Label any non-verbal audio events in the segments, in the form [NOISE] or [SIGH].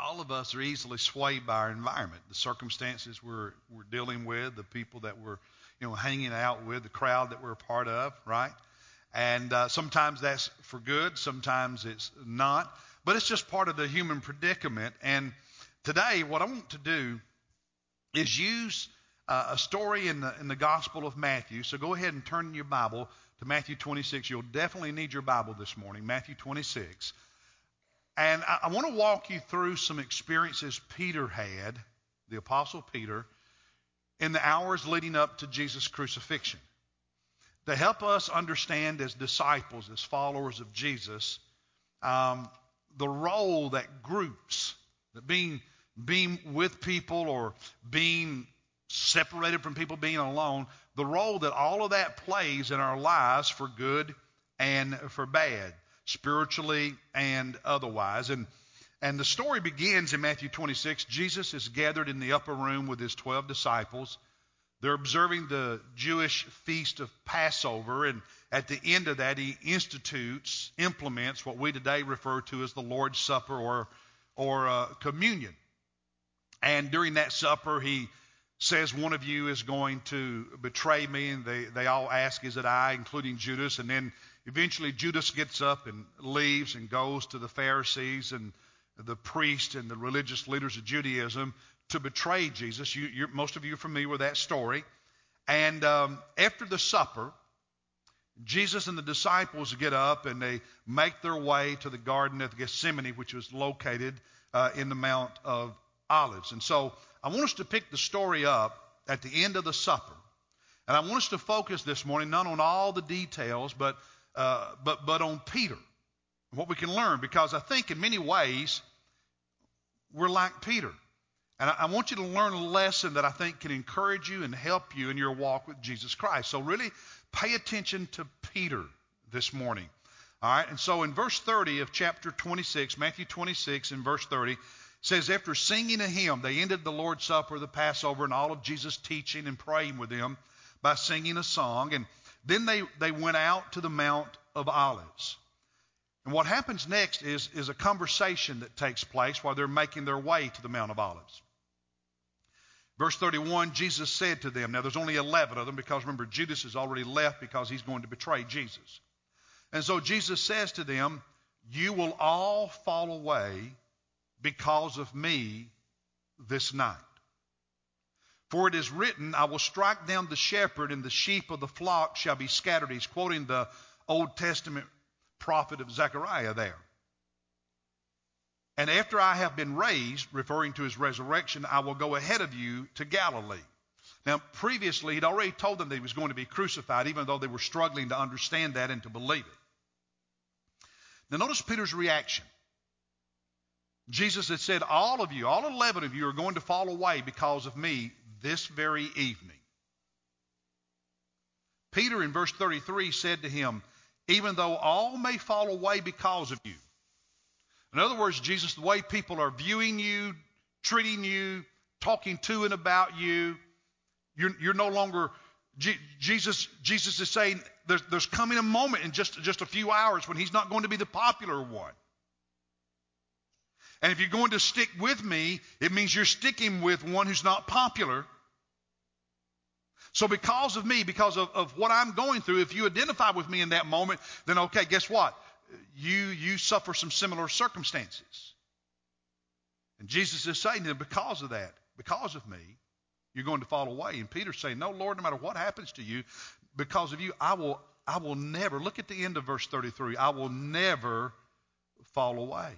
all of us are easily swayed by our environment, the circumstances we're, we're dealing with, the people that we're you know, hanging out with, the crowd that we're a part of, right? And uh, sometimes that's for good, sometimes it's not. But it's just part of the human predicament. And today, what I want to do is use uh, a story in the, in the Gospel of Matthew. So go ahead and turn your Bible to Matthew 26. You'll definitely need your Bible this morning, Matthew 26. And I, I want to walk you through some experiences Peter had, the Apostle Peter, in the hours leading up to Jesus' crucifixion. To help us understand as disciples, as followers of Jesus, um, the role that groups, that being, being with people or being separated from people, being alone, the role that all of that plays in our lives for good and for bad, spiritually and otherwise. And and the story begins in Matthew 26. Jesus is gathered in the upper room with his 12 disciples. They're observing the Jewish feast of Passover, and at the end of that, he institutes, implements what we today refer to as the Lord's Supper or, or uh, communion. And during that supper, he says, One of you is going to betray me, and they, they all ask, Is it I, including Judas? And then eventually Judas gets up and leaves and goes to the Pharisees and the priests and the religious leaders of Judaism to betray Jesus. You, most of you are familiar with that story. And um, after the supper, Jesus and the disciples get up and they make their way to the Garden of Gethsemane, which was located uh, in the Mount of Olives. And so I want us to pick the story up at the end of the supper. And I want us to focus this morning not on all the details, but, uh, but, but on Peter, what we can learn, because I think in many ways we're like Peter. And I, I want you to learn a lesson that I think can encourage you and help you in your walk with Jesus Christ. So, really pay attention to Peter this morning. All right, and so in verse 30 of chapter 26, Matthew 26, in verse 30, says, After singing a hymn, they ended the Lord's Supper, the Passover, and all of Jesus' teaching and praying with them by singing a song. And then they, they went out to the Mount of Olives. And what happens next is, is a conversation that takes place while they're making their way to the Mount of Olives. Verse 31, Jesus said to them, now there's only 11 of them because remember, Judas has already left because he's going to betray Jesus. And so Jesus says to them, You will all fall away because of me this night. For it is written, I will strike down the shepherd, and the sheep of the flock shall be scattered. He's quoting the Old Testament prophet of Zechariah there. And after I have been raised, referring to his resurrection, I will go ahead of you to Galilee. Now, previously, he'd already told them that he was going to be crucified, even though they were struggling to understand that and to believe it. Now, notice Peter's reaction. Jesus had said, All of you, all 11 of you, are going to fall away because of me this very evening. Peter, in verse 33, said to him, Even though all may fall away because of you, in other words, Jesus, the way people are viewing you, treating you, talking to and about you, you're, you're no longer. Jesus, Jesus is saying there's, there's coming a moment in just, just a few hours when he's not going to be the popular one. And if you're going to stick with me, it means you're sticking with one who's not popular. So, because of me, because of, of what I'm going through, if you identify with me in that moment, then okay, guess what? you, you suffer some similar circumstances. And Jesus is saying to them, because of that, because of me, you're going to fall away. And Peter's saying, No, Lord, no matter what happens to you, because of you, I will, I will never, look at the end of verse 33, I will never fall away.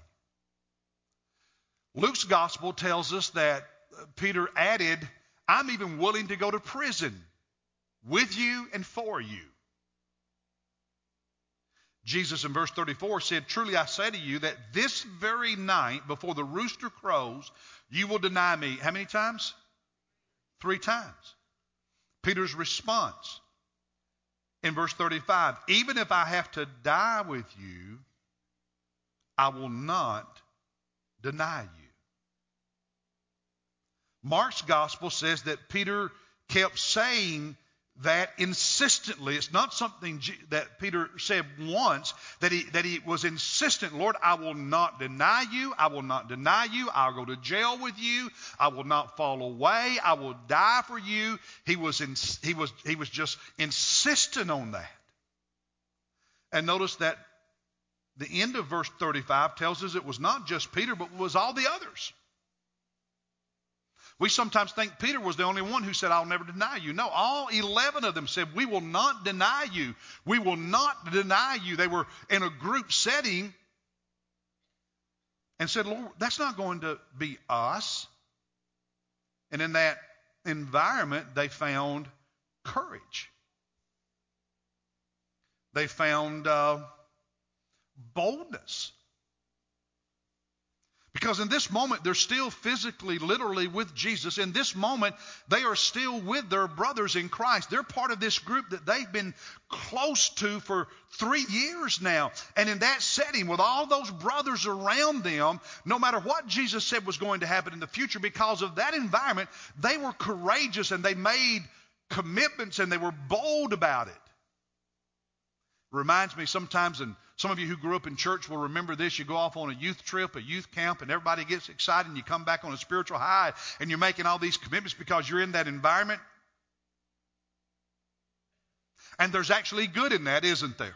Luke's gospel tells us that uh, Peter added, I'm even willing to go to prison with you and for you. Jesus in verse 34 said, Truly I say to you that this very night, before the rooster crows, you will deny me. How many times? Three times. Peter's response in verse 35 Even if I have to die with you, I will not deny you. Mark's gospel says that Peter kept saying that insistently. It's not something that Peter said once, that he, that he was insistent, Lord, I will not deny you. I will not deny you. I'll go to jail with you. I will not fall away. I will die for you. He was, in, he was, he was just insistent on that. And notice that the end of verse 35 tells us it was not just Peter, but was all the others. We sometimes think Peter was the only one who said, I'll never deny you. No, all 11 of them said, We will not deny you. We will not deny you. They were in a group setting and said, Lord, that's not going to be us. And in that environment, they found courage. They found uh, boldness. Because in this moment, they're still physically, literally with Jesus. In this moment, they are still with their brothers in Christ. They're part of this group that they've been close to for three years now. And in that setting, with all those brothers around them, no matter what Jesus said was going to happen in the future, because of that environment, they were courageous and they made commitments and they were bold about it. Reminds me sometimes, and some of you who grew up in church will remember this. You go off on a youth trip, a youth camp, and everybody gets excited, and you come back on a spiritual high, and you're making all these commitments because you're in that environment. And there's actually good in that, isn't there?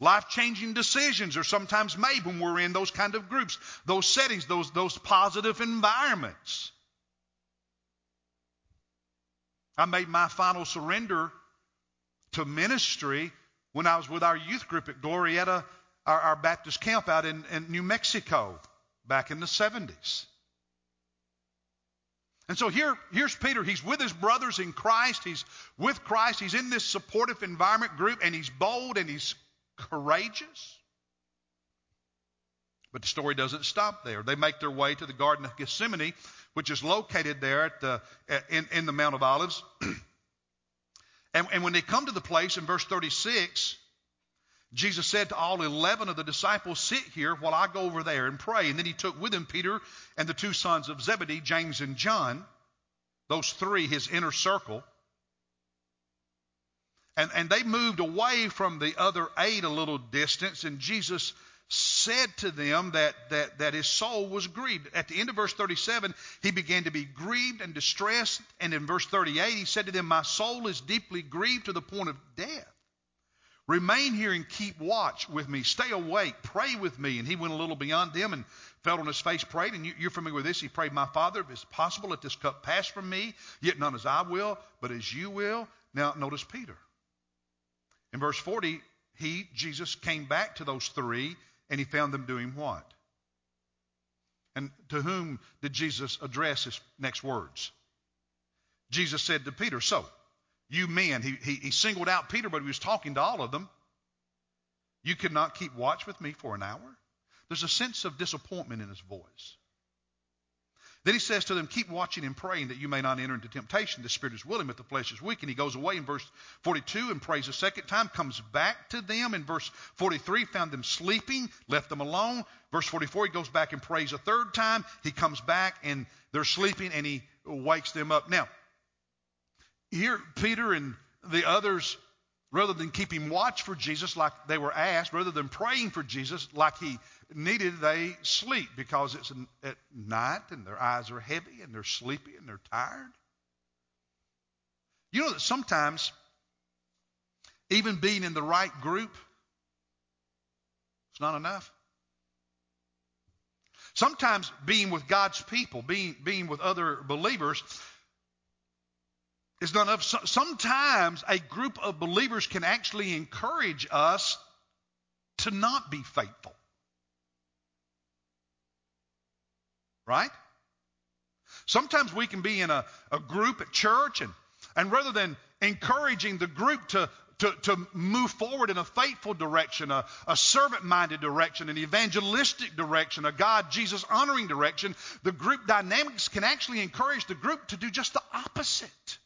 Life changing decisions are sometimes made when we're in those kind of groups, those settings, those, those positive environments. I made my final surrender to ministry when I was with our youth group at Glorieta, our, our Baptist camp out in, in New Mexico back in the 70s. And so here, here's Peter. He's with his brothers in Christ. He's with Christ. He's in this supportive environment group, and he's bold and he's courageous. But the story doesn't stop there. They make their way to the Garden of Gethsemane, which is located there at the, in, in the Mount of Olives. [CLEARS THROAT] And, and when they come to the place in verse 36, Jesus said to all 11 of the disciples, Sit here while I go over there and pray. And then he took with him Peter and the two sons of Zebedee, James and John, those three, his inner circle. And, and they moved away from the other eight a little distance, and Jesus said to them that, that, that his soul was grieved. At the end of verse 37, he began to be grieved and distressed. And in verse 38, he said to them, My soul is deeply grieved to the point of death. Remain here and keep watch with me. Stay awake. Pray with me. And he went a little beyond them and fell on his face, prayed. And you, are familiar with this. He prayed, My Father, if it's possible, let this cup pass from me, yet not as I will, but as you will. Now, notice Peter. In verse 40, he, Jesus, came back to those three and he found them doing what? And to whom did Jesus address his next words? Jesus said to Peter, So, you men, he, he, he singled out Peter, but he was talking to all of them. You could not keep watch with me for an hour? There's a sense of disappointment in his voice. Then he says to them, Keep watching and praying that you may not enter into temptation. The spirit is willing, but the flesh is weak. And he goes away in verse 42 and prays a second time, comes back to them. In verse 43, found them sleeping, left them alone. Verse 44, he goes back and prays a third time. He comes back and they're sleeping and he wakes them up. Now, here, Peter and the others rather than keeping watch for Jesus like they were asked, rather than praying for Jesus like he needed, they sleep because it's at night and their eyes are heavy and they're sleepy and they're tired. You know that sometimes, even being in the right group, it's not enough. Sometimes being with God's people, being, being with other believers, is not enough. Sometimes a group of believers can actually encourage us to not be faithful. Right? Sometimes we can be in a, a group at church, and, and rather than encouraging the group to, to, to move forward in a faithful direction, a, a servant minded direction, an evangelistic direction, a God, Jesus honoring direction, the group dynamics can actually encourage the group to do just the opposite.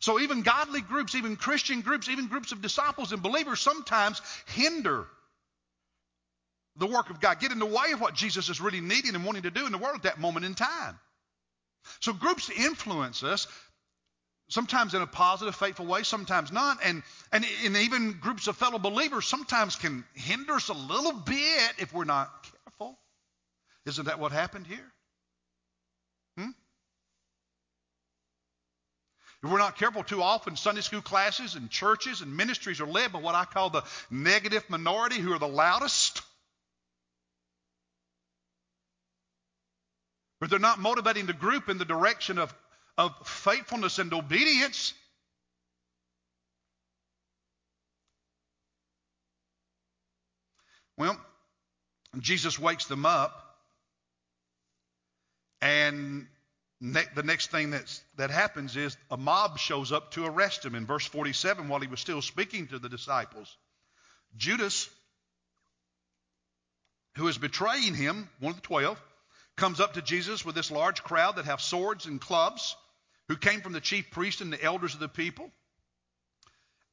So even godly groups, even Christian groups, even groups of disciples and believers sometimes hinder the work of God, get in the way of what Jesus is really needing and wanting to do in the world at that moment in time. So groups influence us, sometimes in a positive, faithful way, sometimes not. And, and, and even groups of fellow believers sometimes can hinder us a little bit if we're not careful. Isn't that what happened here? If we're not careful, too often Sunday school classes and churches and ministries are led by what I call the negative minority who are the loudest. But they're not motivating the group in the direction of, of faithfulness and obedience. Well, Jesus wakes them up, and ne- the next thing that's, that happens is a mob shows up to arrest him. In verse 47, while he was still speaking to the disciples, Judas, who is betraying him, one of the twelve, comes up to Jesus with this large crowd that have swords and clubs, who came from the chief priest and the elders of the people.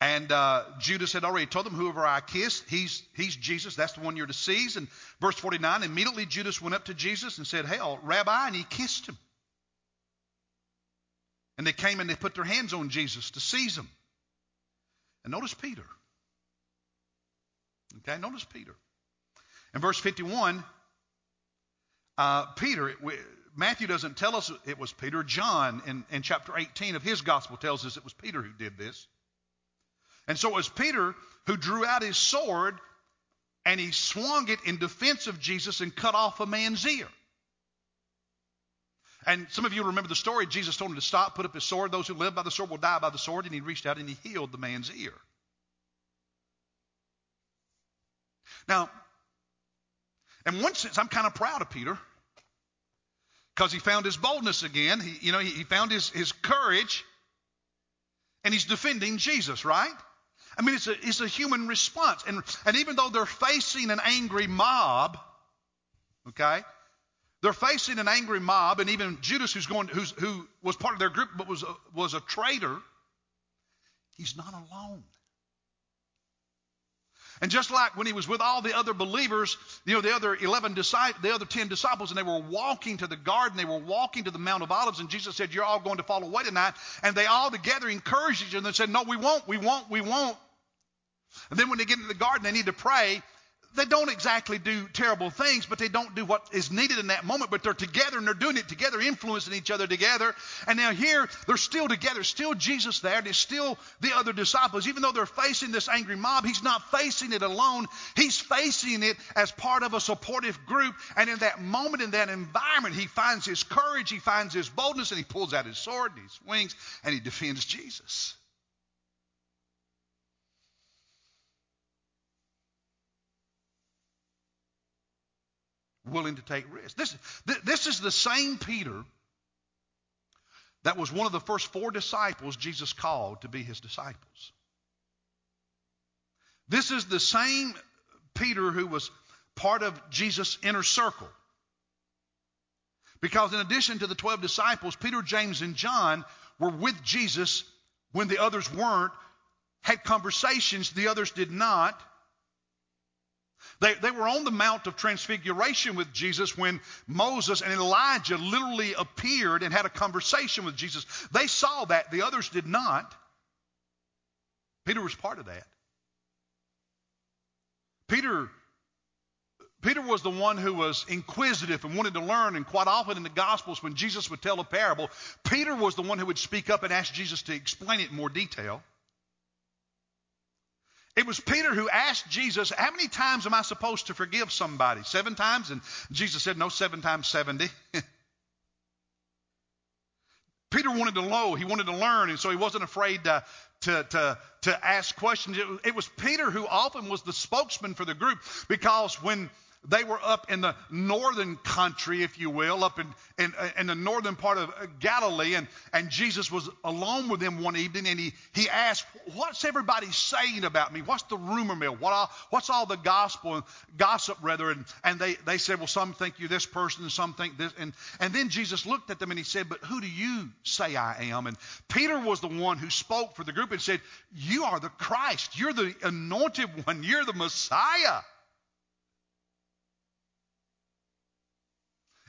And uh, Judas had already told them, Whoever I kiss, he's, he's Jesus. That's the one you're to seize. And verse 49 immediately Judas went up to Jesus and said, Hail, Rabbi, and he kissed him. And they came and they put their hands on Jesus to seize him. And notice Peter. Okay, notice Peter. In verse 51, uh, Peter, Matthew doesn't tell us it was Peter. John, in, in chapter 18 of his gospel, tells us it was Peter who did this. And so it was Peter who drew out his sword and he swung it in defense of Jesus and cut off a man's ear. And some of you remember the story. Jesus told him to stop, put up his sword. Those who live by the sword will die by the sword. And he reached out and he healed the man's ear. Now, in one sense, I'm kind of proud of Peter because he found his boldness again. He, you know, he, he found his, his courage and he's defending Jesus, right? I mean, it's a, it's a human response. And, and even though they're facing an angry mob, okay, they're facing an angry mob, and even Judas, who's going, who's, who was part of their group but was a, was a traitor, he's not alone. And just like when he was with all the other believers, you know, the other 11 disciples, the other 10 disciples, and they were walking to the garden, they were walking to the Mount of Olives, and Jesus said, You're all going to fall away tonight. And they all together encouraged each other and said, No, we won't, we won't, we won't. And then when they get into the garden, they need to pray they don't exactly do terrible things, but they don't do what is needed in that moment. But they're together and they're doing it together, influencing each other together. And now here they're still together, still Jesus there, and it's still the other disciples. Even though they're facing this angry mob, he's not facing it alone. He's facing it as part of a supportive group. And in that moment, in that environment, he finds his courage, he finds his boldness, and he pulls out his sword and he swings and he defends Jesus. Willing to take risks. This, this is the same Peter that was one of the first four disciples Jesus called to be his disciples. This is the same Peter who was part of Jesus' inner circle. Because in addition to the 12 disciples, Peter, James, and John were with Jesus when the others weren't, had conversations the others did not they, they were on the Mount of Transfiguration with Jesus when Moses and Elijah literally appeared and had a conversation with Jesus. They saw that, the others did not. Peter was part of that. Peter Peter was the one who was inquisitive and wanted to learn, and quite often in the Gospels, when Jesus would tell a parable, Peter was the one who would speak up and ask Jesus to explain it in more detail. It was Peter who asked Jesus, How many times am I supposed to forgive somebody? Seven times? And Jesus said, No, seven times 70. [LAUGHS] Peter wanted to know, he wanted to learn, and so he wasn't afraid to, to, to, to ask questions. It, it was Peter who often was the spokesman for the group because when they were up in the northern country, if you will, up in, in, uh, in, the northern part of Galilee, and, and Jesus was alone with them one evening, and he, he asked, What's everybody saying about me? What's the rumor mill? What all, what's all the gospel, gossip, rather? And, and they, they said, Well, some think you're this person, and some think this. And, and then Jesus looked at them and he said, But who do you say I am? And Peter was the one who spoke for the group and said, You are the Christ. You're the anointed one. You're the Messiah.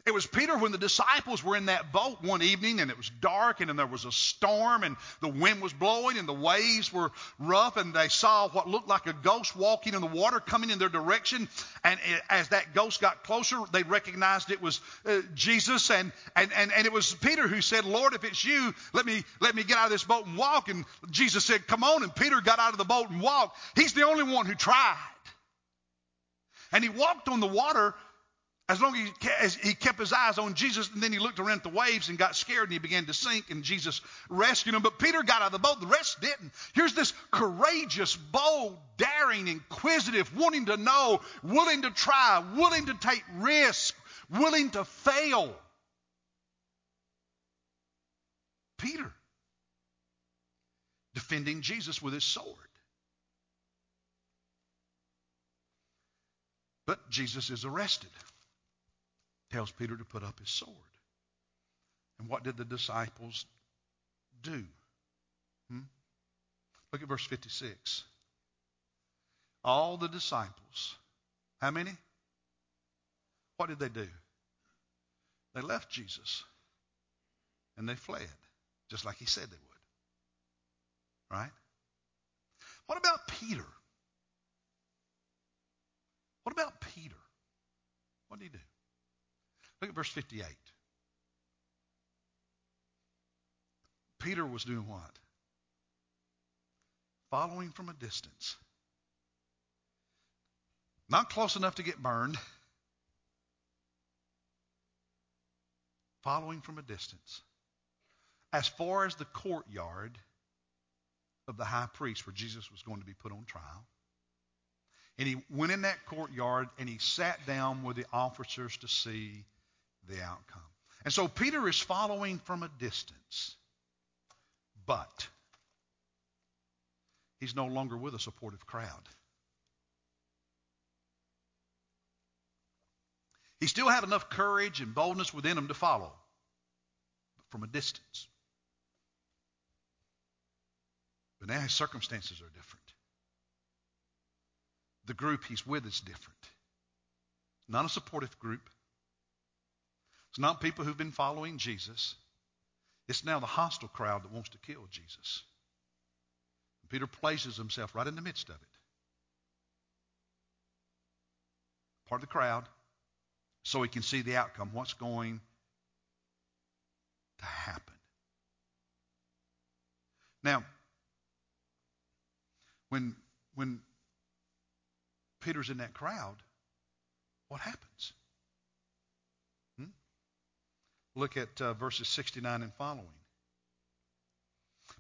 It was Peter when the disciples were in that boat one evening and it was dark and, and there was a storm and the wind was blowing and the waves were rough and they saw what looked like a ghost walking in the water coming in their direction. And as that ghost got closer, they recognized it was uh, Jesus and, and, and, and it was Peter who said, Lord, if it's you, let me, let me get out of this boat and walk. And Jesus said, come on. And Peter got out of the boat and walked. He's the only one who tried. And he walked on the water as long as he kept his eyes on Jesus, and then he looked around at the waves and got scared and he began to sink, and Jesus rescued him. But Peter got out of the boat, the rest didn't. Here's this courageous, bold, daring, inquisitive, wanting to know, willing to try, willing to take risk, willing to fail. Peter defending Jesus with his sword. But Jesus is arrested tells Peter to put up his sword. And what did the disciples do? Hmm? Look at verse 56. All the disciples, how many? What did they do? They left Jesus and they fled, just like he said they would. Right? What about Peter? What about Peter? What did he do? Look at verse 58. Peter was doing what? Following from a distance. Not close enough to get burned. Following from a distance. As far as the courtyard of the high priest where Jesus was going to be put on trial. And he went in that courtyard and he sat down with the officers to see the outcome. And so Peter is following from a distance, but he's no longer with a supportive crowd. He still had enough courage and boldness within him to follow, but from a distance. But now his circumstances are different. The group he's with is different. Not a supportive group, it's not people who've been following Jesus. It's now the hostile crowd that wants to kill Jesus. Peter places himself right in the midst of it. Part of the crowd, so he can see the outcome, what's going to happen. Now, when, when Peter's in that crowd, what happens? Look at uh, verses 69 and following.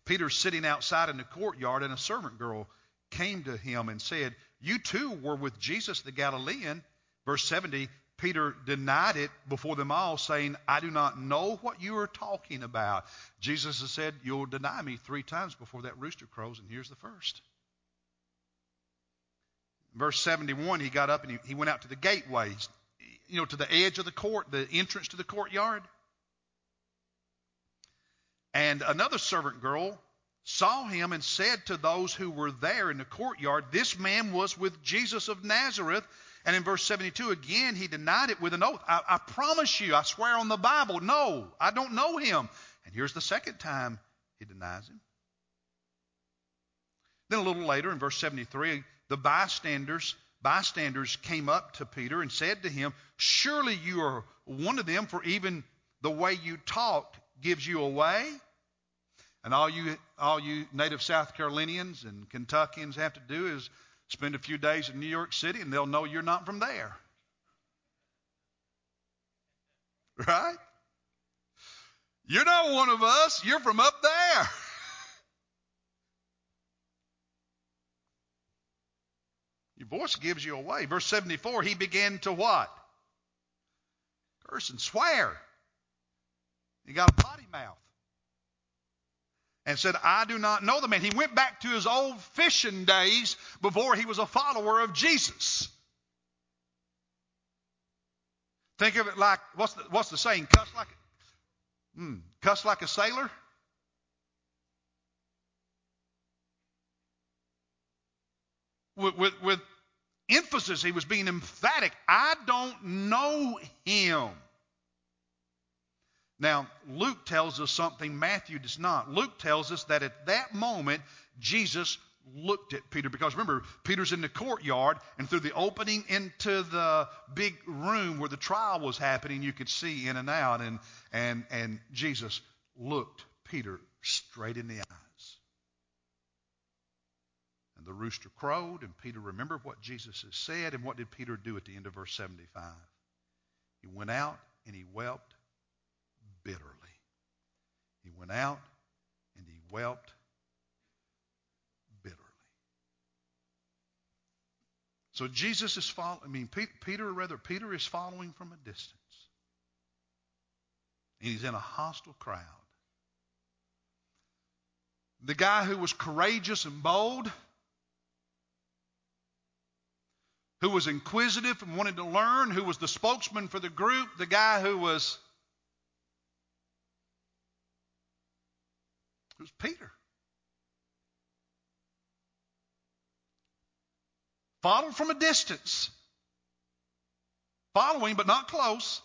Peter's sitting outside in the courtyard, and a servant girl came to him and said, You too were with Jesus the Galilean. Verse 70 Peter denied it before them all, saying, I do not know what you are talking about. Jesus has said, You'll deny me three times before that rooster crows, and here's the first. Verse 71, he got up and he, he went out to the gateways, you know, to the edge of the court, the entrance to the courtyard. And another servant girl saw him and said to those who were there in the courtyard, This man was with Jesus of Nazareth. And in verse 72, again, he denied it with an oath. I, I promise you, I swear on the Bible, no, I don't know him. And here's the second time he denies him. Then a little later, in verse 73, the bystanders bystanders came up to Peter and said to him, Surely you are one of them, for even the way you talk gives you away. And all you, all you native South Carolinians and Kentuckians have to do is spend a few days in New York City and they'll know you're not from there. Right? You're not one of us, you're from up there. [LAUGHS] Your voice gives you away. Verse 74, he began to what? Curse and swear. He got a potty mouth and said, I do not know the man. He went back to his old fishing days before he was a follower of Jesus. Think of it like what's the, what's the saying? Cuss like, mm, cuss like a sailor. With, with, with emphasis, he was being emphatic. I don't know him. Now, Luke tells us something Matthew does not. Luke tells us that at that moment, Jesus looked at Peter because remember, Peter's in the courtyard, and through the opening into the big room where the trial was happening, you could see in and out, and, and, and Jesus looked Peter straight in the eyes. And the rooster crowed, and Peter remembered what Jesus had said, and what did Peter do at the end of verse 75? He went out and he wept bitterly. He went out and he wept bitterly. So Jesus is following, I mean, Peter, rather, Peter is following from a distance. And he's in a hostile crowd. The guy who was courageous and bold, who was inquisitive and wanted to learn, who was the spokesman for the group, the guy who was It was Peter. Followed from a distance. Following, but not close.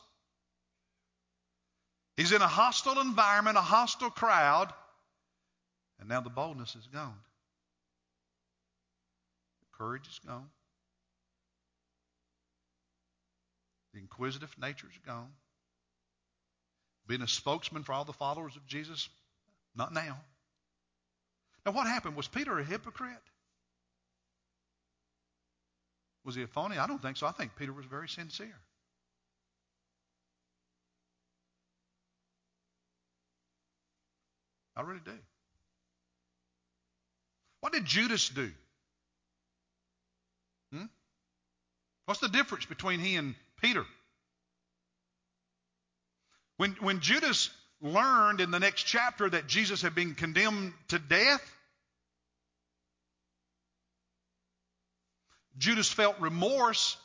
He's in a hostile environment, a hostile crowd, and now the boldness is gone. The courage is gone. The inquisitive nature is gone. Being a spokesman for all the followers of Jesus not now. Now, what happened? Was Peter a hypocrite? Was he a phony? I don't think so. I think Peter was very sincere. I really do. What did Judas do? Hmm? What's the difference between he and Peter? When, when Judas learned in the next chapter that Jesus had been condemned to death, Judas felt remorse,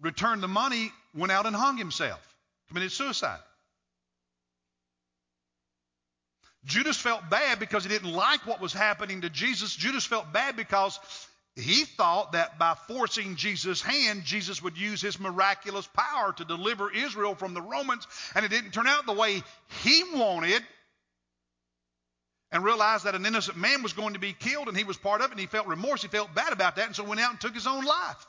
returned the money, went out and hung himself, committed suicide. Judas felt bad because he didn't like what was happening to Jesus. Judas felt bad because he thought that by forcing Jesus' hand, Jesus would use his miraculous power to deliver Israel from the Romans, and it didn't turn out the way he wanted. And realized that an innocent man was going to be killed, and he was part of it, and he felt remorse. He felt bad about that, and so went out and took his own life.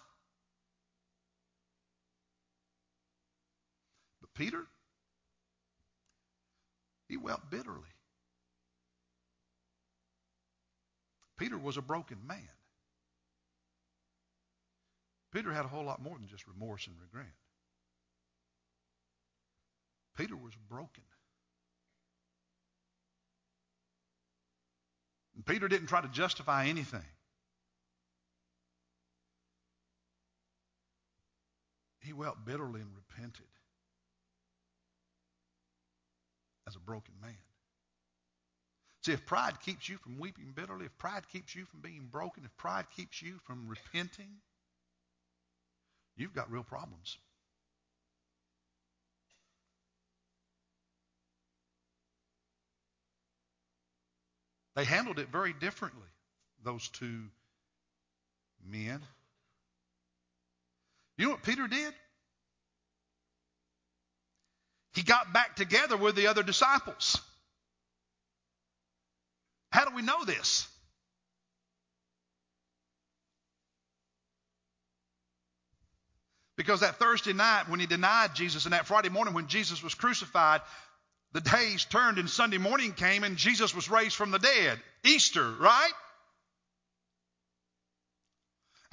But Peter, he wept bitterly. Peter was a broken man. Peter had a whole lot more than just remorse and regret. Peter was broken. And Peter didn't try to justify anything. He wept bitterly and repented as a broken man. See, if pride keeps you from weeping bitterly, if pride keeps you from being broken, if pride keeps you from repenting, you've got real problems. They handled it very differently, those two men. You know what Peter did? He got back together with the other disciples. How do we know this? Because that Thursday night when he denied Jesus and that Friday morning when Jesus was crucified, the days turned and Sunday morning came and Jesus was raised from the dead. Easter, right?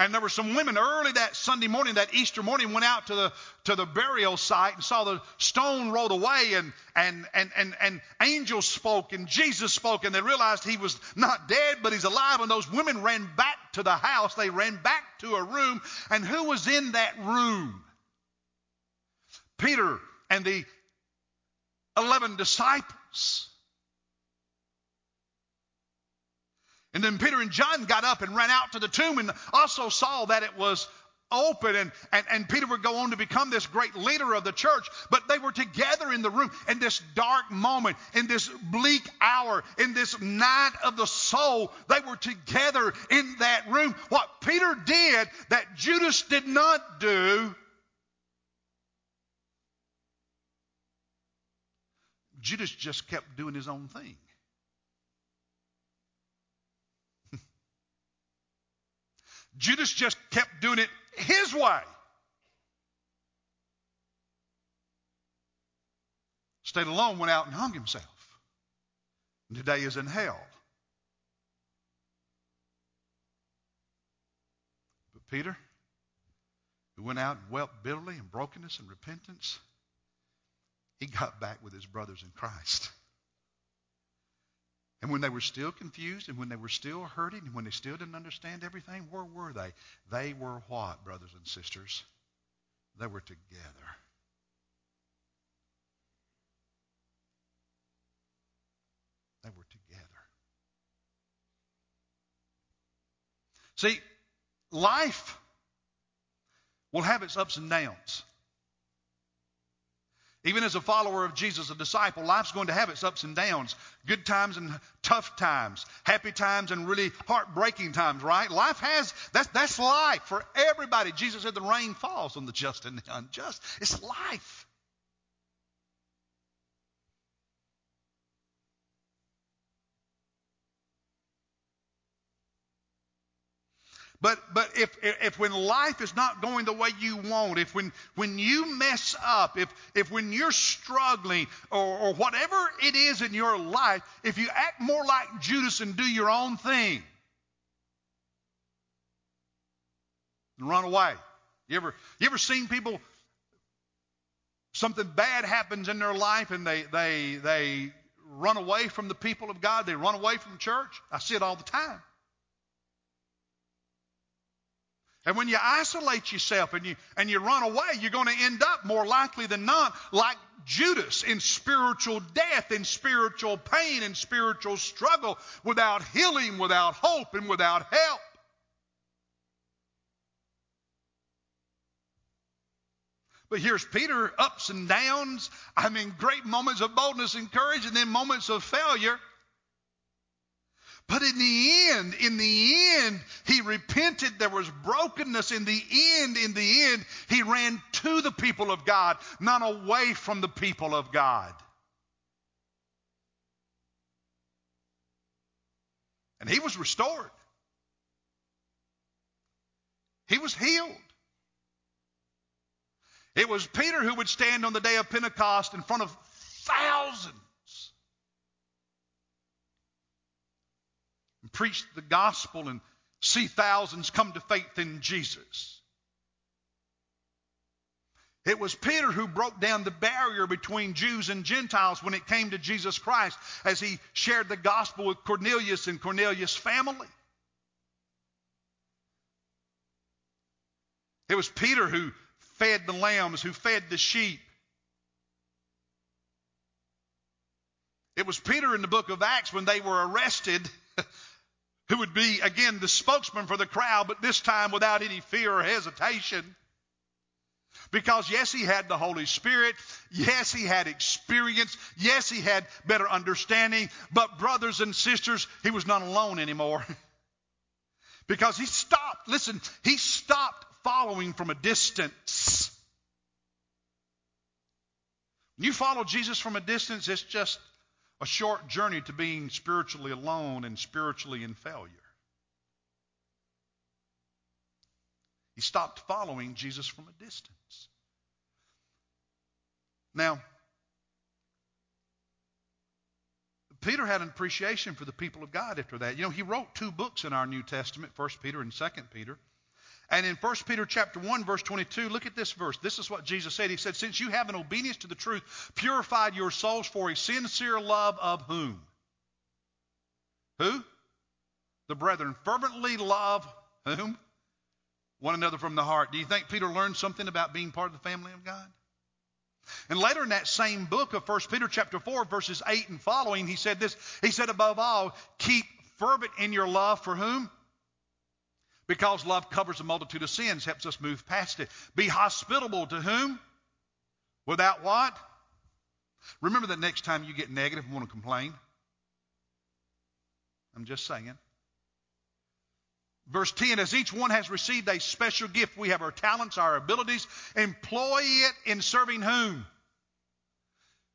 And there were some women early that Sunday morning, that Easter morning, went out to the to the burial site and saw the stone rolled away and and and and, and angels spoke and Jesus spoke and they realized he was not dead but he's alive and those women ran back to the house. They ran back to a room and who was in that room? Peter and the eleven disciples. And then Peter and John got up and ran out to the tomb and also saw that it was open and, and, and Peter would go on to become this great leader of the church. But they were together in the room in this dark moment, in this bleak hour, in this night of the soul. They were together in that room. What Peter did that Judas did not do Judas just kept doing his own thing. Judas just kept doing it his way. Stayed alone, went out and hung himself. And today is in hell. But Peter, who went out and wept bitterly in brokenness and repentance, he got back with his brothers in Christ. And when they were still confused and when they were still hurting and when they still didn't understand everything, where were they? They were what, brothers and sisters? They were together. They were together. See, life will have its ups and downs. Even as a follower of Jesus, a disciple, life's going to have its ups and downs, good times and tough times, happy times and really heartbreaking times, right? Life has, that's, that's life for everybody. Jesus said the rain falls on the just and the unjust. It's life. But, but if, if when life is not going the way you want, if when, when you mess up, if, if when you're struggling or, or whatever it is in your life, if you act more like Judas and do your own thing and run away. You ever, you ever seen people, something bad happens in their life and they, they, they run away from the people of God, they run away from church? I see it all the time. And when you isolate yourself and you, and you run away, you're going to end up more likely than not like Judas in spiritual death, in spiritual pain, in spiritual struggle, without healing, without hope, and without help. But here's Peter, ups and downs. I mean, great moments of boldness and courage, and then moments of failure. But in the end, in the end, he repented. There was brokenness. In the end, in the end, he ran to the people of God, not away from the people of God. And he was restored. He was healed. It was Peter who would stand on the day of Pentecost in front of thousands and preach the gospel and see thousands come to faith in Jesus. It was Peter who broke down the barrier between Jews and Gentiles when it came to Jesus Christ as he shared the gospel with Cornelius and Cornelius' family. It was Peter who fed the lambs, who fed the sheep. It was Peter in the book of Acts when they were arrested [LAUGHS] who would be, again, the spokesman for the crowd, but this time without any fear or hesitation. Because, yes, he had the Holy Spirit. Yes, he had experience. Yes, he had better understanding. But, brothers and sisters, he was not alone anymore. [LAUGHS] because he stopped, listen, he stopped following from a distance. When you follow Jesus from a distance, it's just a short journey to being spiritually alone and spiritually in failure. He stopped following Jesus from a distance. Now, Peter had an appreciation for the people of God after that. You know, he wrote two books in our New Testament, 1 Peter and 2 Peter. And in 1 Peter chapter 1 verse 22, look at this verse. This is what Jesus said. He said, "Since you have in obedience to the truth purified your souls for a sincere love of whom? Who? The brethren fervently love whom? One another from the heart. Do you think Peter learned something about being part of the family of God? And later in that same book of 1 Peter chapter 4 verses 8 and following, he said this. He said, above all, keep fervent in your love for whom? Because love covers a multitude of sins, helps us move past it. Be hospitable to whom? Without what? Remember that next time you get negative and want to complain. I'm just saying. Verse 10 As each one has received a special gift, we have our talents, our abilities. Employ it in serving whom?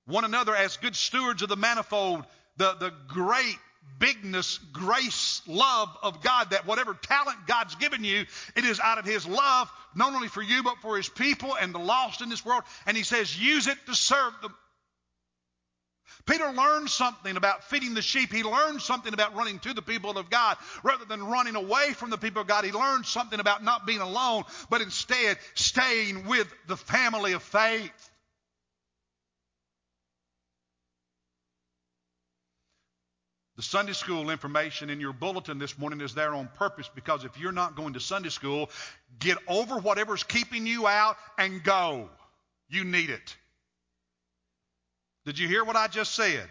one another as good stewards of the manifold, the, the great bigness, grace, love of God, that whatever talent God's given you, it is out of His love, not only for you, but for His people and the lost in this world. And He says, use it to serve them. Peter learned something about feeding the sheep. He learned something about running to the people of God rather than running away from the people of God. He learned something about not being alone, but instead staying with the family of faith. The Sunday school information in your bulletin this morning is there on purpose because if you're not going to Sunday school, get over whatever's keeping you out and go. You need it. Did you hear what I just said?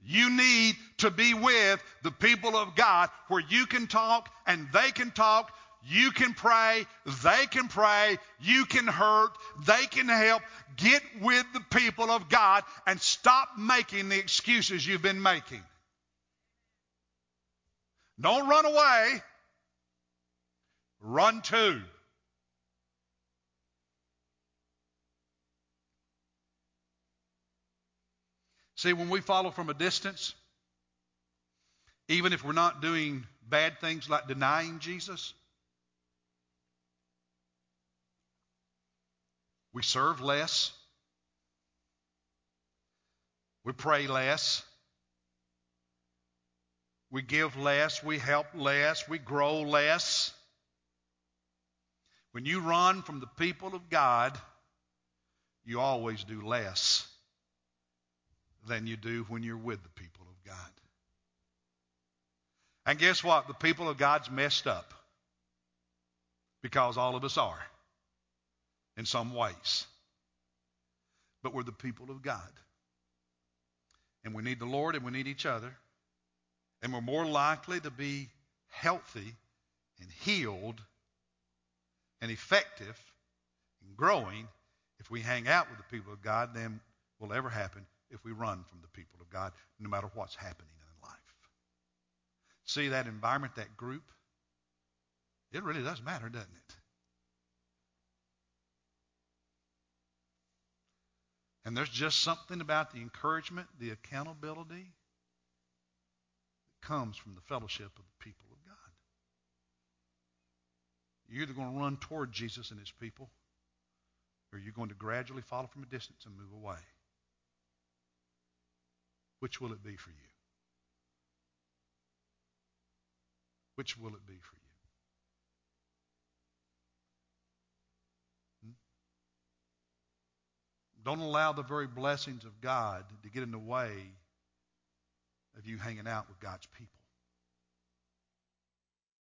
You need to be with the people of God where you can talk and they can talk. You can pray, they can pray, you can hurt, they can help. Get with the people of God and stop making the excuses you've been making. Don't run away. Run to. See, when we follow from a distance, even if we're not doing bad things like denying Jesus, we serve less, we pray less, we give less, we help less, we grow less. When you run from the people of God, you always do less than you do when you're with the people of God. And guess what? The people of God's messed up because all of us are in some ways. But we're the people of God. And we need the Lord and we need each other and we're more likely to be healthy and healed and effective and growing if we hang out with the people of God than will ever happen if we run from the people of God, no matter what's happening in life. See that environment, that group? It really does matter, doesn't it? And there's just something about the encouragement, the accountability, comes from the fellowship of the people of God. You're either going to run toward Jesus and his people, or you're going to gradually follow from a distance and move away. Which will it be for you? Which will it be for you? Hmm? Don't allow the very blessings of God to get in the way of you hanging out with God's people.